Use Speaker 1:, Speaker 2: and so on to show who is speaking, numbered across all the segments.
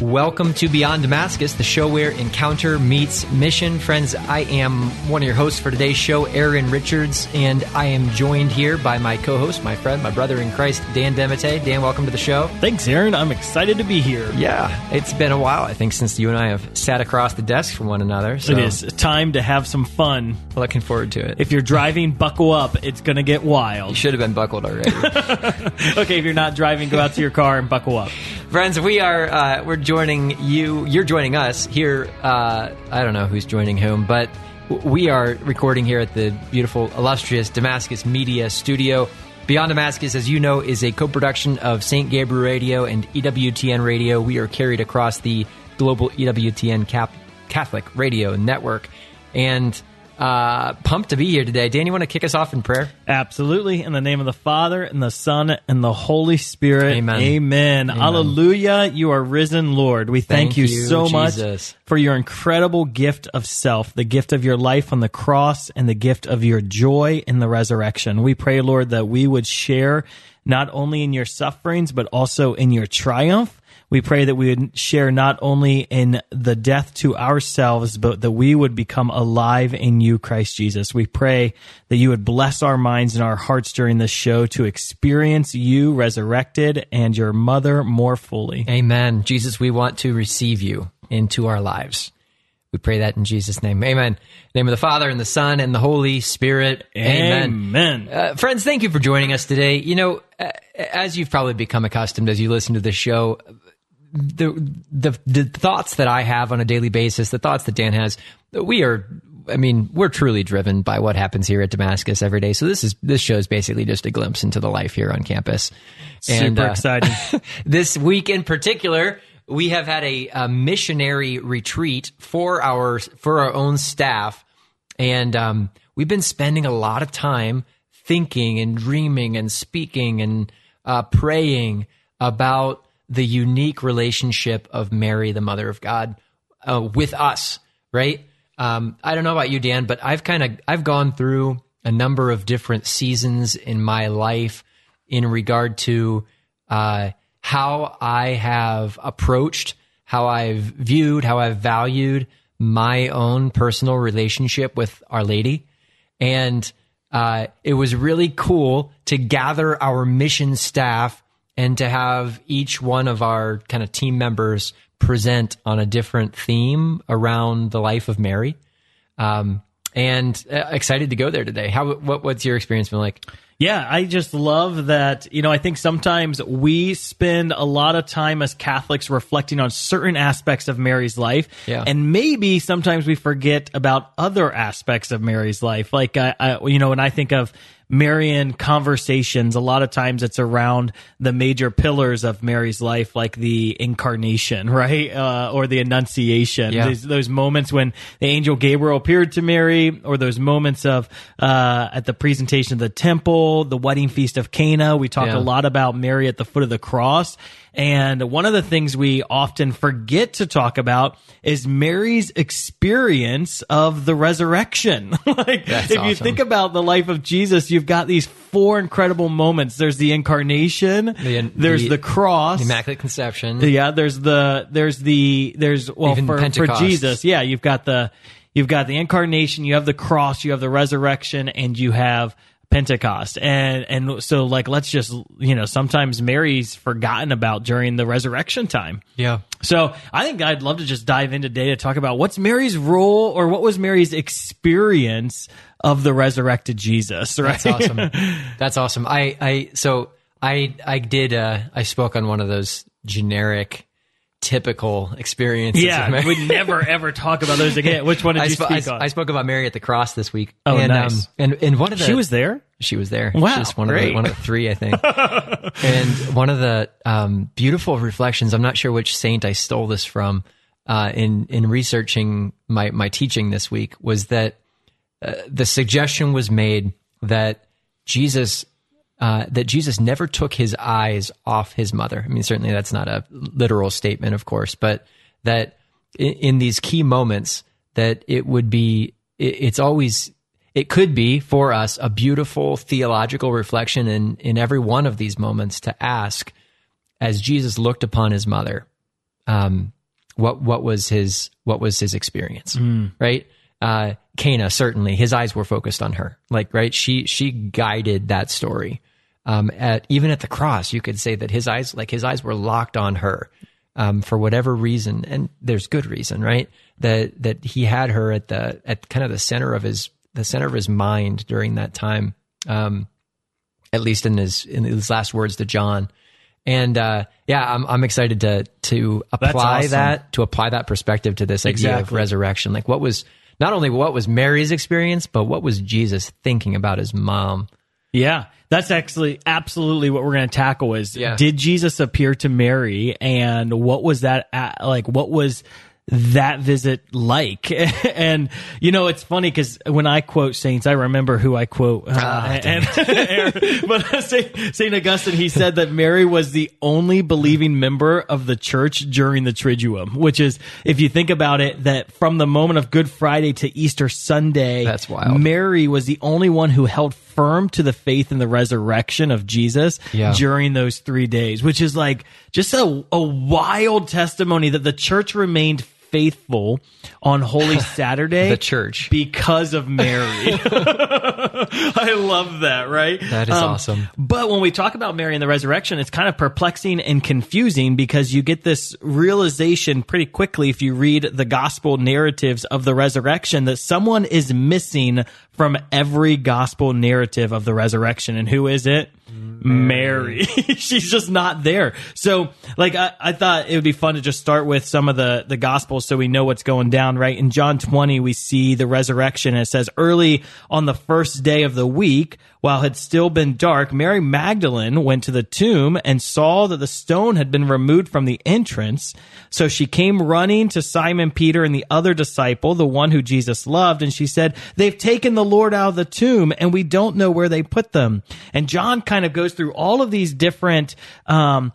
Speaker 1: Welcome to Beyond Damascus, the show where encounter meets mission. Friends, I am one of your hosts for today's show, Aaron Richards, and I am joined here by my co host, my friend, my brother in Christ, Dan Demite. Dan, welcome to the show.
Speaker 2: Thanks, Aaron. I'm excited to be here.
Speaker 1: Yeah, it's been a while, I think, since you and I have sat across the desk from one another. So
Speaker 2: It is time to have some fun.
Speaker 1: looking forward to it.
Speaker 2: If you're driving, buckle up. It's going to get
Speaker 1: you
Speaker 2: wild.
Speaker 1: should have been buckled already.
Speaker 2: Okay, if you're not driving, go out to your car and buckle up.
Speaker 1: Friends, we are uh, we're joining you. You're joining us here. Uh, I don't know who's joining whom, but we are recording here at the beautiful, illustrious Damascus Media Studio. Beyond Damascus, as you know, is a co-production of St. Gabriel Radio and EWTN Radio. We are carried across the global EWTN Cap- Catholic Radio Network, and uh, pumped to be here today. Dan, you want to kick us off in prayer?
Speaker 2: Absolutely. In the name of the Father, and the Son, and the Holy Spirit.
Speaker 1: Amen.
Speaker 2: Amen. Hallelujah. You are risen, Lord. We thank,
Speaker 1: Thank
Speaker 2: you,
Speaker 1: you,
Speaker 2: so much for your incredible gift of self, the gift of your life on the cross, and the gift of your joy in the resurrection. We pray, Lord, that we would share not only in your sufferings, but also in your triumph. We pray that we would share not only in the death to ourselves, but that we would become alive in you, Christ Jesus. We pray that you would bless our minds and our hearts during this show to experience you resurrected and your mother more fully.
Speaker 1: Amen. Jesus, we want to receive you into our lives. We pray that in Jesus' name. Amen. In the name of the Father and the Son and the Holy Spirit. Amen.
Speaker 2: Amen.
Speaker 1: Uh, friends, thank you for joining us today. You know, uh, as you've probably become accustomed as you listen to this show, the, the the thoughts that I have on a daily basis, the thoughts that Dan has, we are. I mean, we're truly driven by what happens here at Damascus every day. So this is this show is basically just a glimpse into the life here on campus.
Speaker 2: Super
Speaker 1: uh,
Speaker 2: exciting.
Speaker 1: this week in particular, we have had a, a missionary retreat for our for our own staff, and um, we've been spending a lot of time thinking and dreaming and speaking and uh, praying about the unique relationship of Mary, the Mother of God, uh, with us. Right? Um, I don't know about you, Dan, but I've kind of I've gone through a number of different seasons in my life in regard to uh, how I have approached, how I've viewed, how I've valued my own personal relationship with Our Lady. And uh, it was really cool to gather our mission staff and to have each one of our kind of team members present on a different theme around the life of Mary. Um, and uh, excited to go there today. How what, what's your experience been like?
Speaker 2: Yeah, I just love that. You know, I think sometimes we spend a lot of time as Catholics reflecting on certain aspects of Mary's life.
Speaker 1: Yeah.
Speaker 2: And maybe sometimes we forget about other aspects of Mary's life. Like, I, I, you know, when I think of Marian conversations, a lot of times it's around the major pillars of Mary's life, like the incarnation, right? Uh, or the annunciation.
Speaker 1: Yeah.
Speaker 2: These- those moments when the angel Gabriel appeared to Mary, or those moments of uh, at the presentation of the temple, the wedding feast of Cana. We talk
Speaker 1: Yeah.
Speaker 2: a lot about Mary at the foot of the cross. And one of the things we often forget to talk about is Mary's experience of the resurrection. like,
Speaker 1: That's
Speaker 2: if you think about the life of Jesus, you've got these four incredible moments. There's the incarnation,
Speaker 1: The-
Speaker 2: there's
Speaker 1: the-
Speaker 2: the, cross,
Speaker 1: Immaculate Conception.
Speaker 2: yeah, there's the there's the there's well
Speaker 1: Even
Speaker 2: for, for Jesus, yeah, you've got the you've got the incarnation, you have the cross, you have the resurrection, and you have Pentecost. And and so like let's just you know, sometimes Mary's forgotten about during the resurrection time.
Speaker 1: yeah.
Speaker 2: So I think I'd love to just dive in today to talk about what's Mary's role or what was Mary's experience of the resurrected Jesus, right?
Speaker 1: That's awesome. That's awesome. I, I, so I, I did, uh, I spoke on one of those generic, typical experiences.
Speaker 2: yeah, we never ever talk about those again. Which one did
Speaker 1: I,
Speaker 2: you
Speaker 1: sp-
Speaker 2: speak
Speaker 1: I,
Speaker 2: on?
Speaker 1: I spoke about Mary at the cross this week.
Speaker 2: Oh,
Speaker 1: and,
Speaker 2: nice.
Speaker 1: Um, and, and one of the,
Speaker 2: she was there.
Speaker 1: She was there.
Speaker 2: Wow,
Speaker 1: She's one of the
Speaker 2: great.
Speaker 1: one of the three, I think. and one of the um, beautiful reflections. I'm not sure which saint I stole this from. Uh, in in researching my my teaching this week was that uh, the suggestion was made that Jesus uh, that Jesus never took his eyes off his mother. I mean, certainly that's not a literal statement, of course, but that in, in these key moments, that it would be, it, it's always, it could be for us a beautiful theological reflection in in every one of these moments to ask, as Jesus looked upon his mother, um, what what was his what was his experience, right? Uh, Cana certainly his eyes were focused on her, like right. She she guided that story. Um, at even at the cross, you could say that his eyes like his eyes were locked on her um, for whatever reason, and there's good reason, right? That that he had her at the at kind of the center of his the center of his mind during that time. Um, at least in his in his last words to John. And uh, yeah, I'm I'm excited to to apply
Speaker 2: awesome.
Speaker 1: that to apply that perspective to this idea of resurrection. Like what was not only what was Mary's experience, but what was Jesus thinking about his mom?
Speaker 2: Yeah, that's actually absolutely what we're going to tackle is
Speaker 1: Yeah.
Speaker 2: did Jesus appear to Mary and what was that at, like what was that visit like and you know it's funny because when i quote saints i remember who i quote uh,
Speaker 1: Ah,
Speaker 2: and, but saint, saint augustine he said that mary was the only believing member of the church during the triduum which is if you think about it that from the moment of good friday to easter sunday
Speaker 1: That's wild.
Speaker 2: Mary was the only one who held firm to the faith in the resurrection of Jesus
Speaker 1: Yeah.
Speaker 2: during those three days, which is like just a, a wild testimony that the church remained faithful on Holy Saturday.
Speaker 1: The church.
Speaker 2: Because of Mary. I love that, right? Um,
Speaker 1: That is awesome.
Speaker 2: But when we talk about Mary and the resurrection, it's kind of perplexing and confusing because you get this realization pretty quickly if you read the gospel narratives of the resurrection that someone is missing from every gospel narrative of the resurrection. And who is it? Mm. Mary. She's just not there. So, like, I, I thought it would be fun to just start with some of the, the gospels so we know what's going down, right? In John 20, we see the resurrection. And it says, early on the first day of the week, while it had still been dark, Mary Magdalene went to the tomb and saw that the stone had been removed from the entrance. So she came running to Simon Peter and the other disciple, the one who Jesus loved, and she said, They've taken the Lord out of the tomb and we don't know where they put them. And John kind of goes through all of these different, um,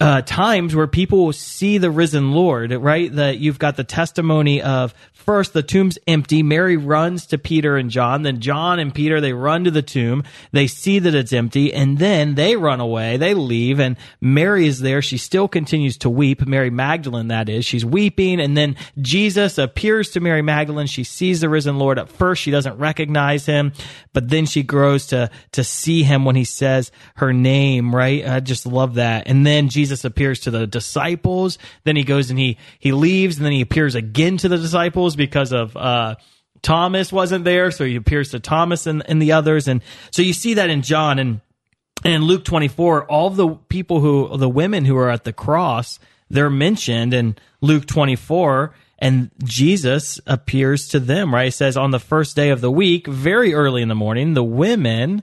Speaker 2: uh, times where people will see the risen Lord, right? That you've got the testimony of first the tomb's empty. Mary runs to Peter and John. Then John and Peter, they run to the tomb. They see that it's empty and then they run away. They leave and Mary is there. She still continues to weep. Mary Magdalene, that is. She's weeping. And then Jesus appears to Mary Magdalene. She sees the risen Lord. At first, she doesn't recognize him, but then she grows to, to see him when he says her name, right? I just love that. And then Jesus appears to the disciples. Then he goes and he, he leaves and then he appears again to the disciples because of, uh, Thomas wasn't there. So he appears to Thomas and, and the others. And so you see that in John and, and in Luke 24, all the people who, the women who are at the cross, they're mentioned in Luke 24 and Jesus appears to them, right? It says on the first day of the week, very early in the morning, the women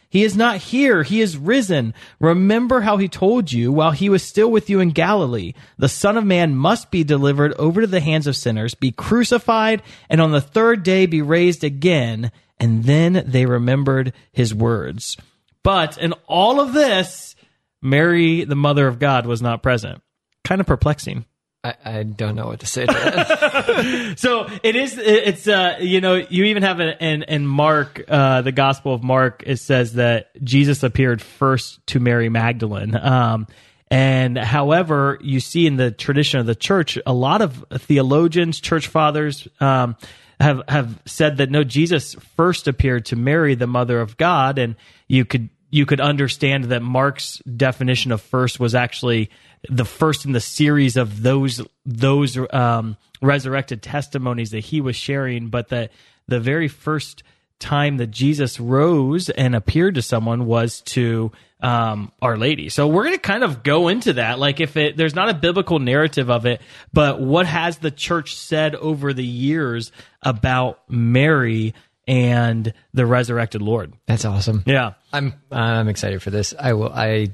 Speaker 2: He is not here. He is risen. Remember how he told you while he was still with you in Galilee. The Son of Man must be delivered over to the hands of sinners, be crucified, and on the third day be raised again. And then they remembered his words. But in all of this, Mary, the mother of God, was not present. Kind of perplexing.
Speaker 1: I, I don't know what to say to that.
Speaker 2: So it is. It's uh, you know, you even have it in in Mark, uh, the Gospel of Mark. It says that Jesus appeared first to Mary Magdalene. Um, and however, you see in the tradition of the church, a lot of theologians, church fathers, um, have have said that no, Jesus first appeared to Mary, the mother of God, and you could you could understand that Mark's definition of first was actually the first in the series of those those um, resurrected testimonies that he was sharing, but that the very first time that Jesus rose and appeared to someone was to um, Our Lady. So we're going to kind of go into that. Like if it, there's not a biblical narrative of it, but what has the church said over the years about Mary and the resurrected Lord?
Speaker 1: That's awesome.
Speaker 2: Yeah.
Speaker 1: I'm I'm excited for this. I will. I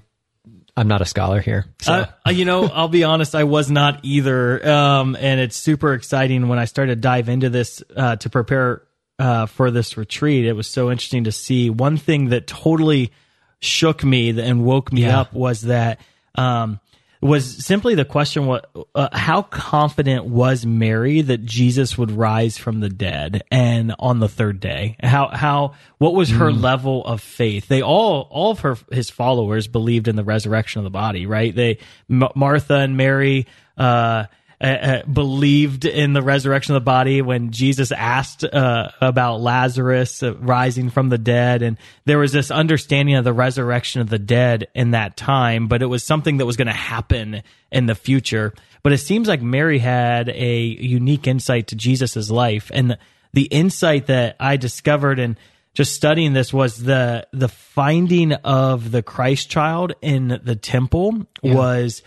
Speaker 1: I'm not a scholar here. So
Speaker 2: Uh, you know, I'll be honest, I was not either. Um, and it's super exciting when I started to dive into this uh, to prepare uh, for this retreat. It was so interesting to see. One thing that totally shook me and woke me
Speaker 1: Yeah.
Speaker 2: up was that um, was simply the question: what, uh, how confident was Mary that Jesus would rise from the dead and on the third day? How how what was her level of faith? They all all of her his followers believed in the resurrection of the body, right? They M- Martha and Mary. Uh, uh, uh, believed in the resurrection of the body when Jesus asked uh, about Lazarus rising from the dead, and there was this understanding of the resurrection of the dead in that time, but it was something that was going to happen in the future. But it seems like Mary had a unique insight to Jesus's life, and the, the insight that I discovered and just studying this was the the finding of the Christ child in the temple was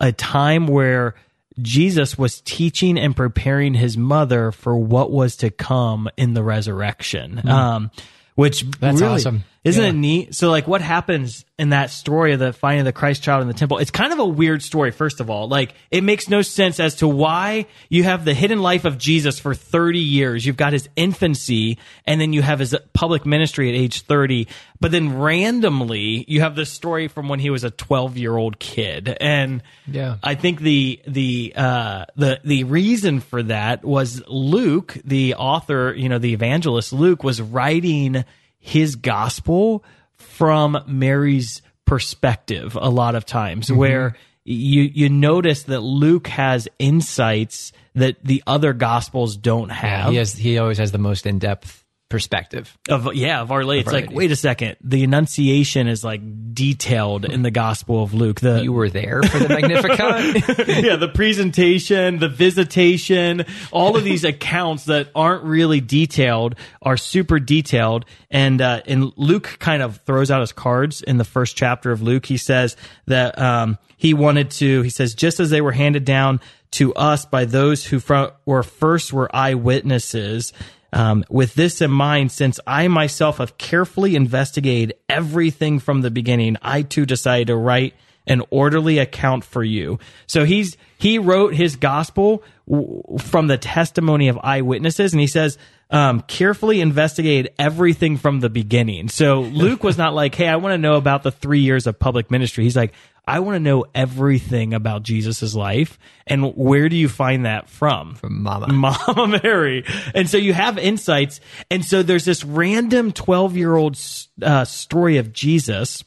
Speaker 2: a time where Jesus was teaching and preparing his mother for what was to come in the resurrection. Um, which
Speaker 1: That's
Speaker 2: really-
Speaker 1: awesome.
Speaker 2: Isn't
Speaker 1: Yeah.
Speaker 2: it neat? So like what happens in that story of the finding the Christ child in the temple? It's kind of a weird story, first of all. Like it makes no sense as to why you have the hidden life of Jesus for 30 years. You've got his infancy and then you have his public ministry at age 30. But then randomly you have this story from when he was a 12 year old kid. And
Speaker 1: Yeah.
Speaker 2: I think the the uh, the the reason for that was Luke, the author, you know, the evangelist Luke was writing his gospel from Mary's perspective a lot of times, mm-hmm. where you you notice that Luke has insights that the other gospels don't have.
Speaker 1: he has he always has the most in depth perspective.
Speaker 2: Of yeah, of our lady. It's
Speaker 1: Our
Speaker 2: like,
Speaker 1: Lady.
Speaker 2: wait a second, the Annunciation is like detailed in the Gospel of Luke. The
Speaker 1: You were there for the Magnificat.
Speaker 2: yeah, the presentation, the visitation, all of these accounts that aren't really detailed are super detailed. And uh, and Luke kind of throws out his cards in the first chapter of Luke. He says that um, he wanted to. He says just as they were handed down to us by those who fro- were first were eyewitnesses. Um, with this in mind, since I myself have carefully investigated everything from the beginning, I too decided to write an orderly account for you. So he's he wrote his gospel w- from the testimony of eyewitnesses, and he says um, carefully investigated everything from the beginning. So Luke was not like, "Hey, I want to know about the three years of public ministry." He's like, "I want to know everything about Jesus's life, and where do you find that from?"
Speaker 1: From Mama.
Speaker 2: Mama Mary. And so you have insights. And so there's this random 12 year old uh, story of Jesus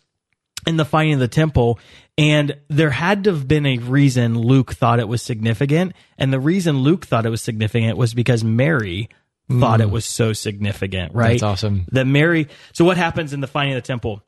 Speaker 2: in the finding of the temple. And there had to have been a reason Luke thought it was significant. And the reason Luke thought it was significant was because Mary thought it was so significant, right?
Speaker 1: That's awesome.
Speaker 2: That Mary. So what happens in the finding of the temple?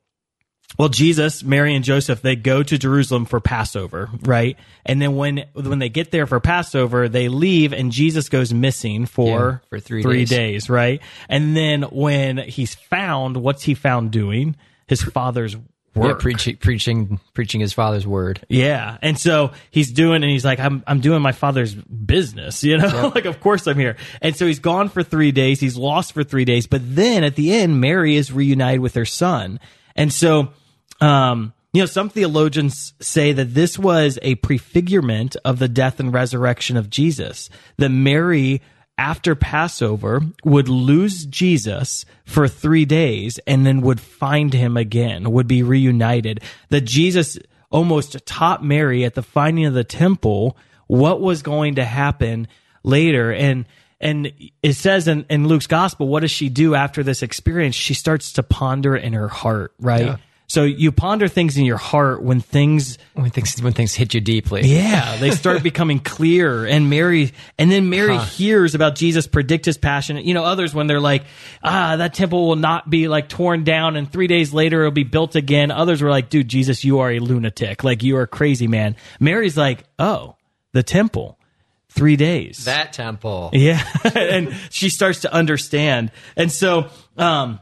Speaker 2: Well, Jesus, Mary, and Joseph they go to Jerusalem for Passover, right? And then when when they get there for Passover, they leave, and Jesus goes missing for
Speaker 1: Yeah, for three
Speaker 2: three
Speaker 1: days.
Speaker 2: days, right? And then when he's found, what's he found doing? His father's
Speaker 1: Yeah,
Speaker 2: work.
Speaker 1: preaching, preaching, preaching his father's word.
Speaker 2: Yeah. And so he's doing, and he's like, I'm, I'm doing my father's business, you know, like, of course I'm here. And so he's gone for three days. He's lost for three days. But then at the end, Mary is reunited with her son. And so, um, you know, some theologians say that this was a prefigurement of the death and resurrection of Jesus. That Mary, after Passover, would lose Jesus for three days and then would find him again, would be reunited. That Jesus almost taught Mary at the finding of the temple what was going to happen later. And and it says in, in Luke's gospel, what does she do after this experience? She starts to ponder in her heart, right?
Speaker 1: Yeah.
Speaker 2: So you ponder things in your heart when things
Speaker 1: When things when things hit you deeply.
Speaker 2: yeah, they start becoming clear. And Mary, and then Mary hears about Jesus predict his passion. You know, others when they're like, ah, that temple will not be like torn down and three days later it'll be built again. Others were like, dude, Jesus, you are a lunatic. Like you are crazy, man. Mary's like, oh, the temple, three days.
Speaker 1: That temple.
Speaker 2: Yeah. and she starts to understand. And so, um,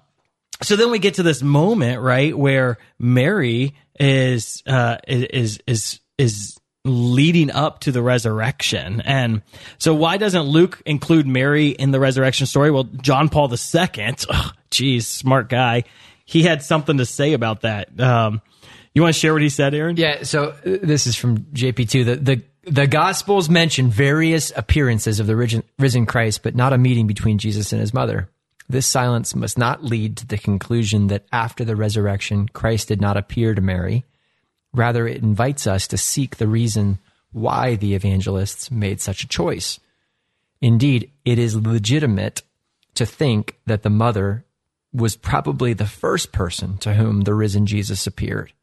Speaker 2: so then we get to this moment, right, where Mary is, uh, is, is, is leading up to the resurrection. And so why doesn't Luke include Mary in the resurrection story? Well, John Paul II, ugh, geez, smart guy. He had something to say about that. Um, You want to share what he said, Aaron?
Speaker 1: Yeah, so uh, this is from JP2. The, the, the Gospels mention various appearances of the risen Christ, but not a meeting between Jesus and his mother. This silence must not lead to the conclusion that after the resurrection, Christ did not appear to Mary. Rather, it invites us to seek the reason why the evangelists made such a choice. Indeed, it is legitimate to think that the mother was probably the first person to whom the risen Jesus appeared.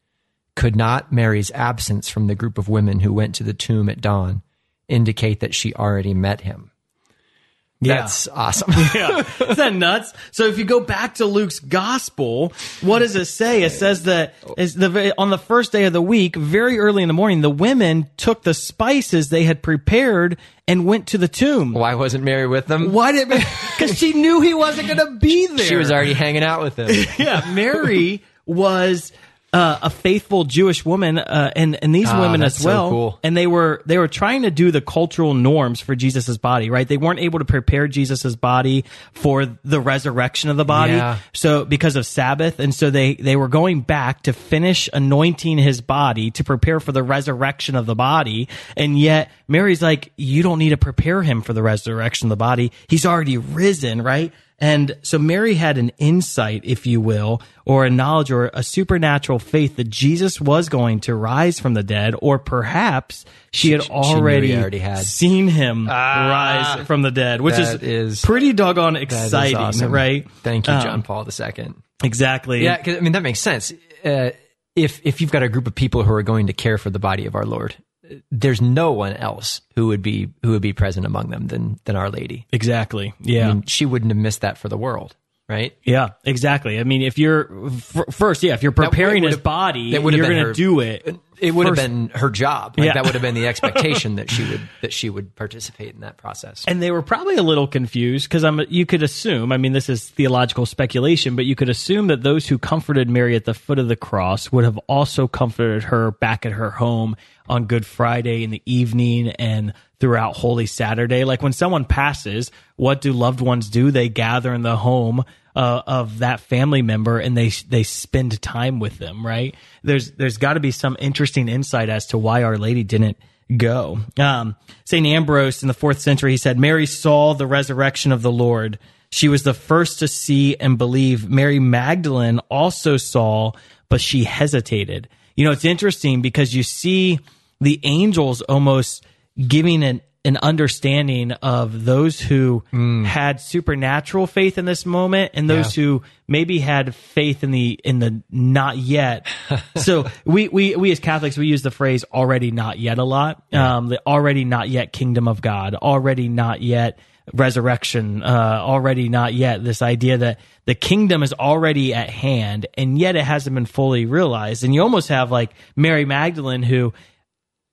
Speaker 1: Could not Mary's absence from the group of women who went to the tomb at dawn indicate that she already met him?
Speaker 2: Yeah.
Speaker 1: That's awesome.
Speaker 2: yeah. Isn't that nuts? So if you go back to Luke's gospel, what does it say? It says that is the, on the first day of the week, very early in the morning, the women took the spices they had prepared and went to the tomb.
Speaker 1: Why wasn't Mary with them?
Speaker 2: Why did, because she knew he wasn't going to be there.
Speaker 1: She was already hanging out with him.
Speaker 2: yeah. Mary was uh, a faithful Jewish woman, uh, and and these
Speaker 1: Ah,
Speaker 2: women as
Speaker 1: so
Speaker 2: well.
Speaker 1: cool.
Speaker 2: And they were they were trying to do the cultural norms for Jesus's body, right? They weren't able to prepare Jesus's body for the resurrection of the body,
Speaker 1: Yeah.
Speaker 2: so because of Sabbath, and so they they were going back to finish anointing his body to prepare for the resurrection of the body, and yet Mary's like, you don't need to prepare him for the resurrection of the body. He's already risen, right? And so Mary had an insight, if you will, or a knowledge or a supernatural faith that Jesus was going to rise from the dead, or perhaps she had
Speaker 1: she knew he
Speaker 2: already,
Speaker 1: already had.
Speaker 2: seen him
Speaker 1: Ah,
Speaker 2: rise from the dead, which
Speaker 1: that
Speaker 2: is,
Speaker 1: is-
Speaker 2: pretty doggone
Speaker 1: That is
Speaker 2: exciting,
Speaker 1: awesome.
Speaker 2: right?
Speaker 1: Thank you,
Speaker 2: Um,
Speaker 1: John Paul II.
Speaker 2: Exactly.
Speaker 1: Yeah, 'cause, I mean that makes sense. Uh, if if you've got a group of people who are going to care for the body of our Lord, there's no one else who would be who would be present among them than than Our Lady.
Speaker 2: Exactly. Yeah.
Speaker 1: I mean, she wouldn't have missed that for the world, right?
Speaker 2: yeah, exactly. I mean, if you're f- first, yeah, if you're preparing his body,
Speaker 1: that
Speaker 2: you're going to do it.
Speaker 1: It would have been her job. Like
Speaker 2: Yeah.
Speaker 1: that would have been the expectation that she would that she would participate in that process.
Speaker 2: And they were probably a little confused because I'm. You could assume. I mean, this is theological speculation, but you could assume that those who comforted Mary at the foot of the cross would have also comforted her back at her home on Good Friday in the evening and throughout Holy Saturday. Like when someone passes, what do loved ones do? They gather in the home uh, of that family member and they they spend time with them. Right? There's there's got to be some interesting insight as to why Our Lady didn't go. Um, St. Ambrose in the fourth century, he said, Mary saw the resurrection of the Lord. She was the first to see and believe. Mary Magdalene also saw, but she hesitated. You know, it's interesting because you see the angels almost giving an, an understanding of those who had supernatural faith in this moment and those
Speaker 1: Yeah.
Speaker 2: who maybe had faith in the in the not yet. so we we we as Catholics we use the phrase already not yet a lot. Um, the already not yet kingdom of God, already not yet resurrection, uh, already not yet. This idea that the kingdom is already at hand, and yet it hasn't been fully realized. And you almost have like Mary Magdalene who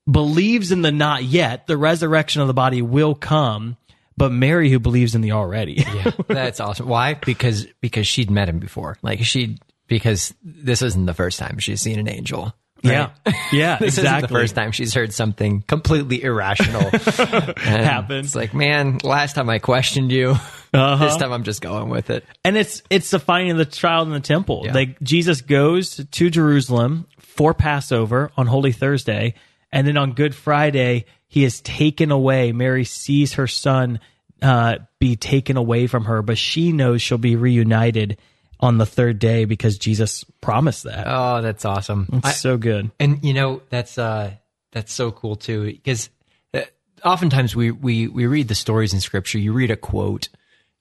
Speaker 2: believes in the not yet, the resurrection of the body will come, but Mary who believes in the already.
Speaker 1: yeah, that's awesome. Why? Because because she'd met him before. Like she because this isn't the first time she's seen an angel.
Speaker 2: Yeah. Yeah,
Speaker 1: This isn't the first time she's heard something completely irrational
Speaker 2: Happen.
Speaker 1: It's like, man, last time I questioned you.
Speaker 2: Uh-huh.
Speaker 1: This time I'm just going with it.
Speaker 2: And it's it's the finding of the child in the temple.
Speaker 1: Yeah.
Speaker 2: Like Jesus goes to Jerusalem for Passover on Holy Thursday, and then on Good Friday he is taken away. Mary sees her son uh, be taken away from her, but she knows she'll be reunited on the third day because Jesus promised that.
Speaker 1: Oh, that's awesome.
Speaker 2: it's
Speaker 1: I-
Speaker 2: so good.
Speaker 1: And you know that's uh that's so cool too because uh, oftentimes we we we read the stories in scripture, you read a quote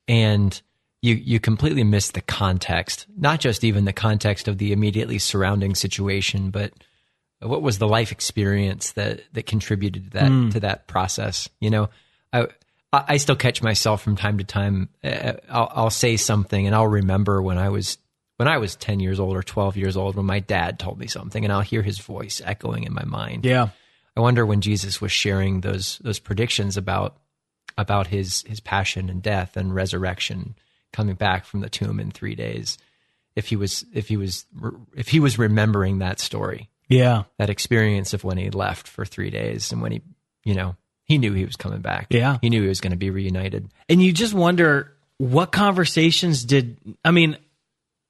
Speaker 1: and you you completely miss the context, not just even the context of the immediately surrounding situation, but what was the life experience that that contributed to that to that process, you know? I I still catch myself from time to time. Uh, I'll, I'll say something, and I'll remember when I was when I was ten years old or twelve years old, when my dad told me something, and I'll hear his voice echoing in my mind.
Speaker 2: Yeah.
Speaker 1: I wonder when Jesus was sharing those those predictions about about his his passion and death and resurrection, coming back from the tomb in three days, if he was if he was if he was remembering that story,
Speaker 2: Yeah.
Speaker 1: that experience of when he left for three days and when he, you know, he knew he was coming back.
Speaker 2: Yeah.
Speaker 1: he knew he was going to be reunited.
Speaker 2: And you just wonder what conversations did I mean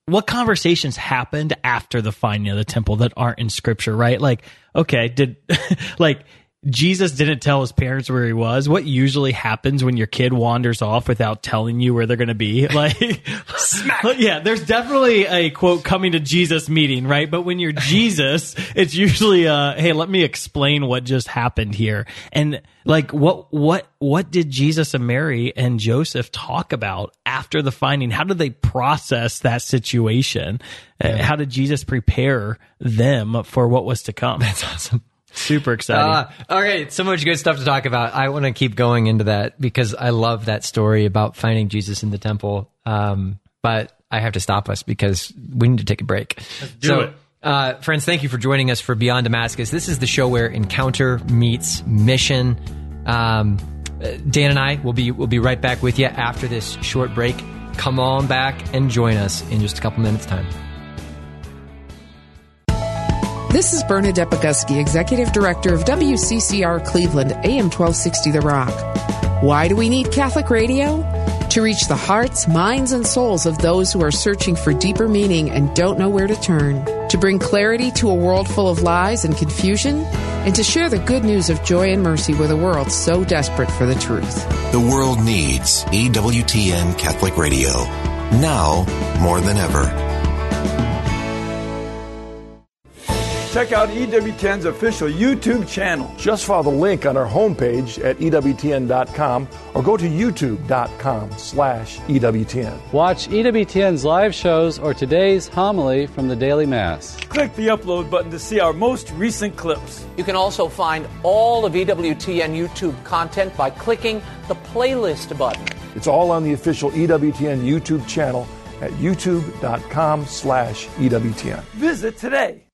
Speaker 2: what conversations happened after the finding of the temple that aren't in scripture, right? Like, okay, did like Jesus didn't tell his parents where he was. What usually happens when your kid wanders off without telling you where they're going to be? Like, yeah, there's definitely a quote coming to Jesus meeting, right? But when you're Jesus, it's usually, uh, hey, let me explain what just happened here. And like, what, what, what did Jesus and Mary and Joseph talk about after the finding? How did they process that situation? Uh,
Speaker 1: Yeah.
Speaker 2: How did Jesus prepare them for what was to come?
Speaker 1: That's awesome.
Speaker 2: Super exciting.
Speaker 1: Uh, all right, so much good stuff to talk about. I want to keep going into that because I love that story about finding Jesus in the temple. Um, but I have to stop us because we need to take a break.
Speaker 2: do
Speaker 1: so,
Speaker 2: it.
Speaker 1: Uh, friends, thank you for joining us for Beyond Damascus. This is the show where encounter meets mission. Um, Dan and I will be will be right back with you after this short break. Come on back and join us in just a couple minutes time.
Speaker 3: This is Bernadette Boguski, Executive Director of WCCR Cleveland, AM 1260 The Rock. Why do we need Catholic radio? To reach the hearts, minds, and souls of those who are searching for deeper meaning and don't know where to turn. To bring clarity to a world full of lies and confusion, and to share the good news of joy and mercy with a world so desperate for the truth.
Speaker 4: The world needs EWTN Catholic Radio. Now more than ever.
Speaker 5: Check out EWTN's official YouTube channel.
Speaker 6: Just follow the link on our homepage at EWTN.com or go to YouTube.com slash EWTN.
Speaker 7: Watch EWTN's live shows or today's homily from the Daily Mass.
Speaker 5: Click the upload button to see our most recent clips.
Speaker 8: You can also find all of EWTN YouTube content by clicking the playlist button.
Speaker 6: It's all on the official EWTN YouTube channel at youtube.com slash EWTN.
Speaker 5: Visit today.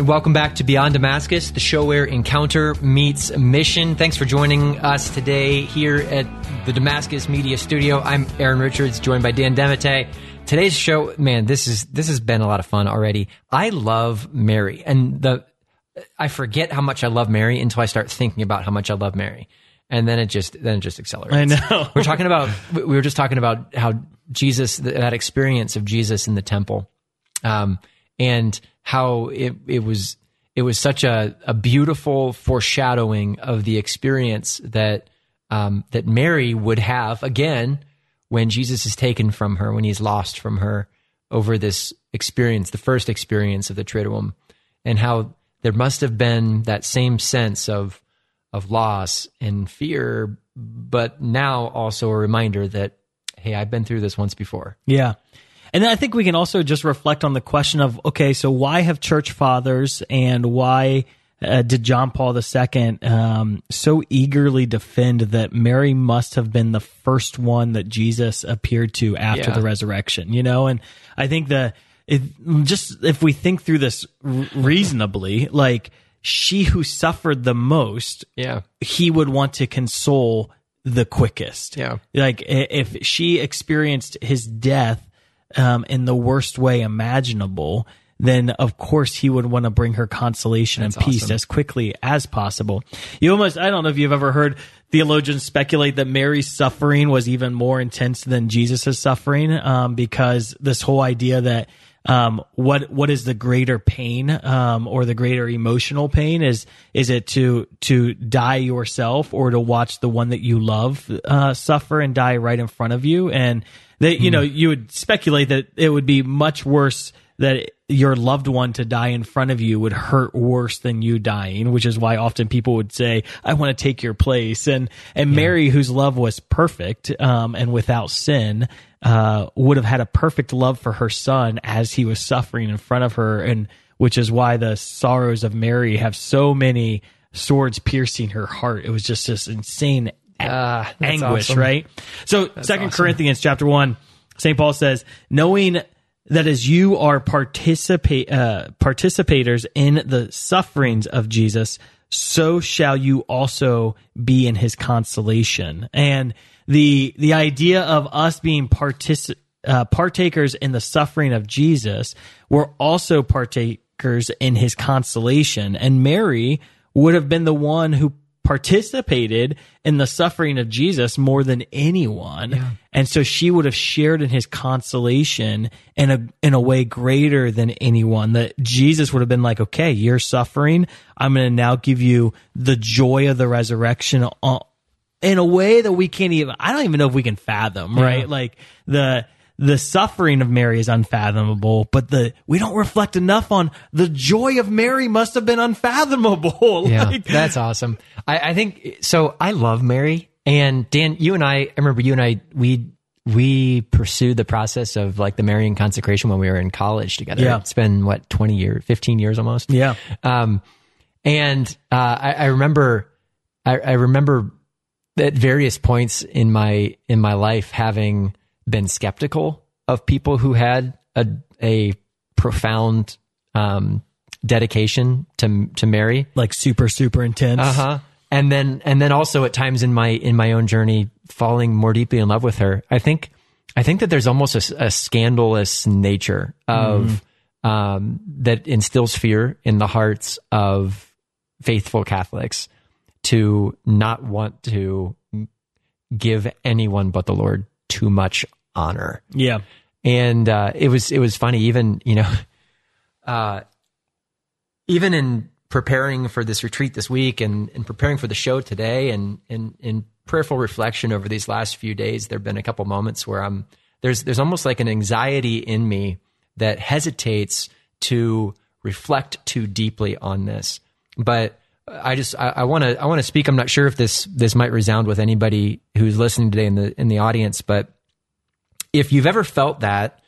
Speaker 1: And welcome back to Beyond Damascus, the show where encounter meets mission. Thanks for joining us today here at the Damascus Media Studio. I'm Aaron Richards, joined by Dan Demite. Today's show, man, this is this has been a lot of fun already. I love Mary, and the I forget how much I love Mary until I start thinking about how much I love Mary, and then it just then it just accelerates.
Speaker 2: I know.
Speaker 1: We're talking about we were just talking about how Jesus that experience of Jesus in the temple, um, and how it it was it was such a a beautiful foreshadowing of the experience that um, that Mary would have again when Jesus is taken from her when he's lost from her over this experience the first experience of the Triduum and how there must have been that same sense of of loss and fear but now also a reminder that hey I've been through this once before
Speaker 2: Yeah. And then I think we can also just reflect on the question of okay, so why have church fathers and why uh, did John Paul II um, so eagerly defend that Mary must have been the first one that Jesus appeared to after
Speaker 1: Yeah.
Speaker 2: the resurrection? You know, and I think that it, just if we think through this r- reasonably, like she who suffered the most,
Speaker 1: yeah
Speaker 2: he would want to console the quickest.
Speaker 1: Yeah.
Speaker 2: Like if she experienced his death um, in the worst way imaginable, then of course he would want to bring her consolation and peace
Speaker 1: awesome.
Speaker 2: as quickly as possible. You almost, I don't know if you've ever heard theologians speculate that Mary's suffering was even more intense than Jesus' suffering, um, because this whole idea that um, what what is the greater pain um, or the greater emotional pain? Is is it to to die yourself or to watch the one that you love uh, suffer and die right in front of you? And that you know you would speculate that it would be much worse that your loved one to die in front of you would hurt worse than you dying, which is why often people would say, "I want to take your place." And and Mary, whose love was perfect um, and without sin, uh, would have had a perfect love for her son as he was suffering in front of her, and which is why the sorrows of Mary have so many swords piercing her heart. It was just this insane
Speaker 1: that's
Speaker 2: anguish,
Speaker 1: awesome.
Speaker 2: right? So, Second Corinthians chapter one, Saint Paul says, knowing that as you are participate uh, participators in the sufferings of Jesus, so shall you also be in His consolation. And the the idea of us being partic- uh, partakers in the suffering of Jesus, we're also partakers in His consolation. And Mary would have been the one who participated in the suffering of Jesus more than anyone. And so she would have shared in his consolation in a in a way greater than anyone that Jesus would have been like, "Okay, you're suffering. I'm going to now give you the joy of the resurrection uh, in a way that we can't even I don't even know if we can fathom, right? Like the the suffering of Mary is unfathomable, but the we don't reflect enough on the joy of Mary must have been unfathomable.
Speaker 1: Yeah,
Speaker 2: Like,
Speaker 1: that's awesome. I, I think so. I love Mary and Dan. You and I, I remember you and I. We we pursued the process of like the Marian consecration when we were in college together.
Speaker 2: Yeah.
Speaker 1: It's been what twenty years, fifteen years almost.
Speaker 2: Yeah.
Speaker 1: Um, and uh, I, I remember, I, I remember at various points in my in my life having been skeptical of people who had a a profound um, dedication to to Mary.
Speaker 2: like super super intense.
Speaker 1: Uh huh. And then and then also at times in my in my own journey falling more deeply in love with her. I think I think that there's almost a, a scandalous nature of um, that instills fear in the hearts of faithful Catholics to not want to give anyone but the Lord too much honor.
Speaker 2: Yeah.
Speaker 1: and uh, it was it was funny even you know uh, even in preparing for this retreat this week and, and preparing for the show today and and in prayerful reflection over these last few days there have been a couple moments where I'm there's there's almost like an anxiety in me that hesitates to reflect too deeply on this. But I just I want to I want to speak. I'm not sure if this this might resound with anybody who's listening today in the in the audience but if you've ever felt that,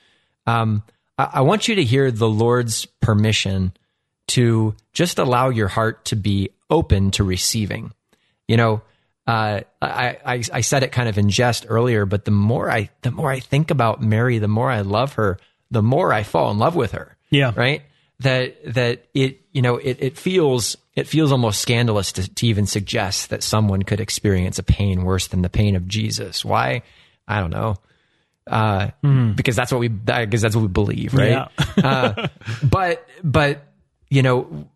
Speaker 1: um, I, I want you to hear the Lord's permission to just allow your heart to be open to receiving. You know, uh, I, I I said it kind of in jest earlier, but the more I the more I think about Mary, the more I love her, the more I fall in love with her.
Speaker 2: Yeah.
Speaker 1: Right. That that it you know it it feels it feels almost scandalous to, to even suggest that someone could experience a pain worse than the pain of Jesus. Why? I don't know uh, because that's what we because that's what we believe, right? uh, but but you know,